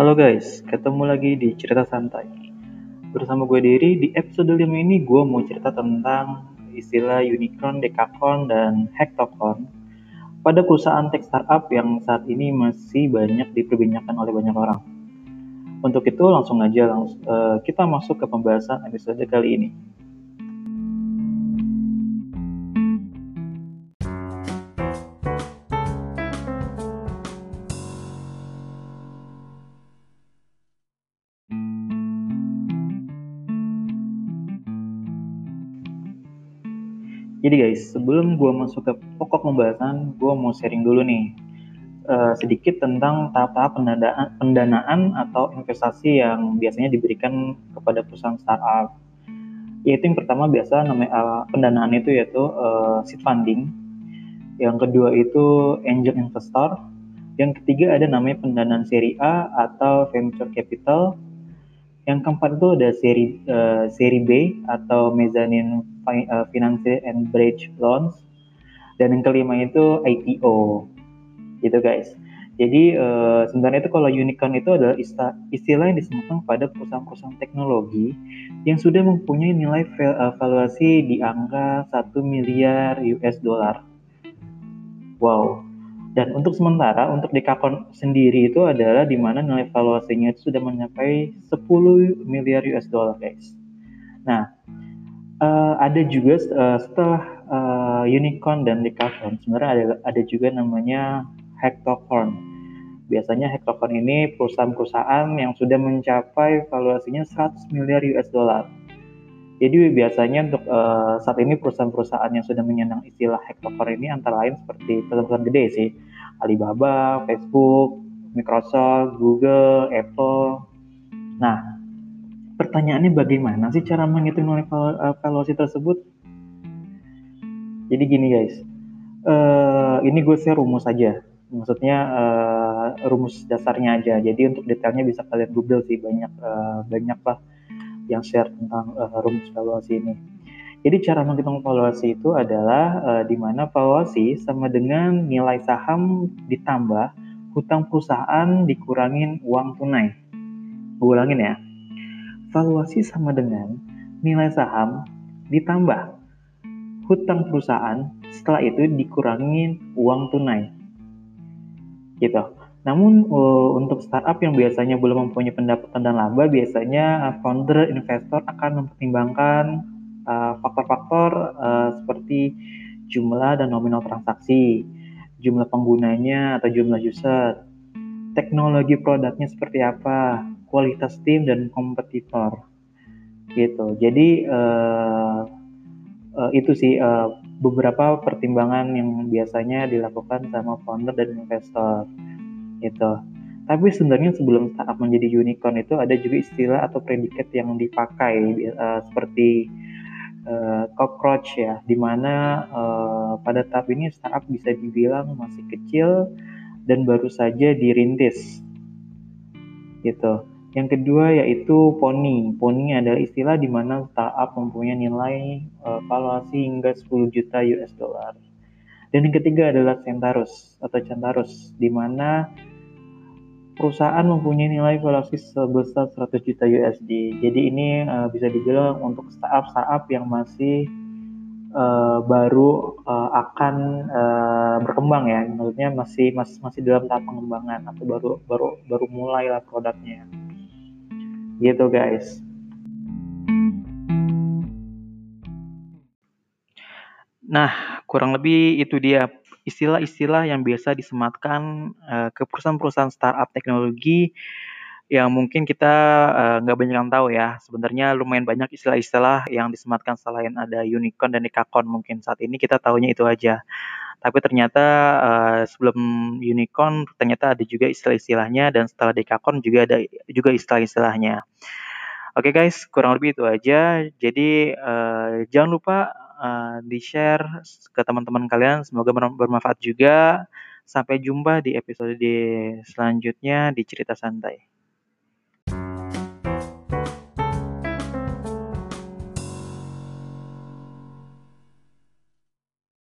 Halo guys, ketemu lagi di Cerita Santai. Bersama gue Diri, di episode 5 ini gue mau cerita tentang istilah unicorn, dekakorn, dan hektokorn pada perusahaan tech startup yang saat ini masih banyak diperbincangkan oleh banyak orang. Untuk itu langsung aja langsung, uh, kita masuk ke pembahasan episode kali ini. Jadi guys, sebelum gue masuk ke pokok pembahasan, gue mau sharing dulu nih uh, sedikit tentang tahap-tahap pendanaan, atau investasi yang biasanya diberikan kepada perusahaan startup. Yaitu yang pertama biasa namanya uh, pendanaan itu yaitu uh, seed funding. Yang kedua itu angel investor. Yang ketiga ada namanya pendanaan seri A atau venture capital. Yang keempat itu ada seri uh, seri B atau mezzanine uh, Finance and Bridge Loans dan yang kelima itu IPO gitu guys jadi uh, sebenarnya itu kalau unicorn itu adalah istilah, istilah yang disebutkan pada perusahaan-perusahaan teknologi yang sudah mempunyai nilai eh, valuasi di angka 1 miliar US dollar. Wow. Dan untuk sementara untuk Dekakon sendiri itu adalah di mana nilai valuasinya itu sudah mencapai 10 miliar US dollar guys. Nah, uh, ada juga uh, setelah uh, unicorn dan decacorn sebenarnya ada ada juga namanya hectocorn. Biasanya hectocorn ini perusahaan-perusahaan yang sudah mencapai valuasinya 100 miliar US dollar. Jadi biasanya untuk uh, saat ini perusahaan-perusahaan yang sudah menyandang istilah hectocorn ini antara lain seperti perusahaan gede sih, Alibaba, Facebook, Microsoft, Google, Apple. Nah, pertanyaannya bagaimana sih cara menghitung nilai eh, valuasi tersebut? Jadi gini guys, uh, ini gue share rumus aja. Maksudnya uh, rumus dasarnya aja. Jadi untuk detailnya bisa kalian google sih banyak uh, banyak lah yang share tentang uh, rumus valuasi ini. Jadi cara menghitung valuasi itu adalah uh, di mana valuasi sama dengan nilai saham ditambah hutang perusahaan dikurangin uang tunai. Gue ulangin ya valuasi sama dengan nilai saham ditambah hutang perusahaan setelah itu dikurangi uang tunai. Gitu. Namun uh, untuk startup yang biasanya belum mempunyai pendapatan dan laba biasanya founder investor akan mempertimbangkan uh, faktor-faktor uh, seperti jumlah dan nominal transaksi jumlah penggunanya atau jumlah user teknologi produknya seperti apa kualitas tim dan kompetitor. Gitu. Jadi uh, uh, itu sih uh, beberapa pertimbangan yang biasanya dilakukan sama founder dan investor. Gitu. Tapi sebenarnya sebelum startup menjadi unicorn itu ada juga istilah atau predikat yang dipakai uh, seperti uh, cockroach ya di mana uh, pada tahap ini startup bisa dibilang masih kecil dan baru saja dirintis. Gitu yang kedua yaitu poni. Poni adalah istilah di mana startup mempunyai nilai uh, valuasi hingga 10 juta US dollar. Dan yang ketiga adalah Centaurus atau Centaurus di mana perusahaan mempunyai nilai valuasi sebesar 100 juta USD. Jadi ini uh, bisa dibilang untuk startup-startup yang masih uh, baru uh, akan uh, berkembang ya. Maksudnya masih masih masih dalam tahap pengembangan atau baru baru baru mulai lah produknya gitu guys nah kurang lebih itu dia istilah-istilah yang biasa disematkan uh, ke perusahaan-perusahaan startup teknologi yang mungkin kita eh, nggak uh, banyak yang tahu ya. Sebenarnya lumayan banyak istilah-istilah yang disematkan selain ada unicorn dan dekakorn mungkin saat ini kita tahunya itu aja. Tapi ternyata uh, sebelum unicorn ternyata ada juga istilah-istilahnya dan setelah dekakorn juga ada juga istilah-istilahnya. Oke okay guys, kurang lebih itu aja. Jadi uh, jangan lupa uh, di-share ke teman-teman kalian. Semoga bermanfaat juga. Sampai jumpa di episode selanjutnya di Cerita Santai.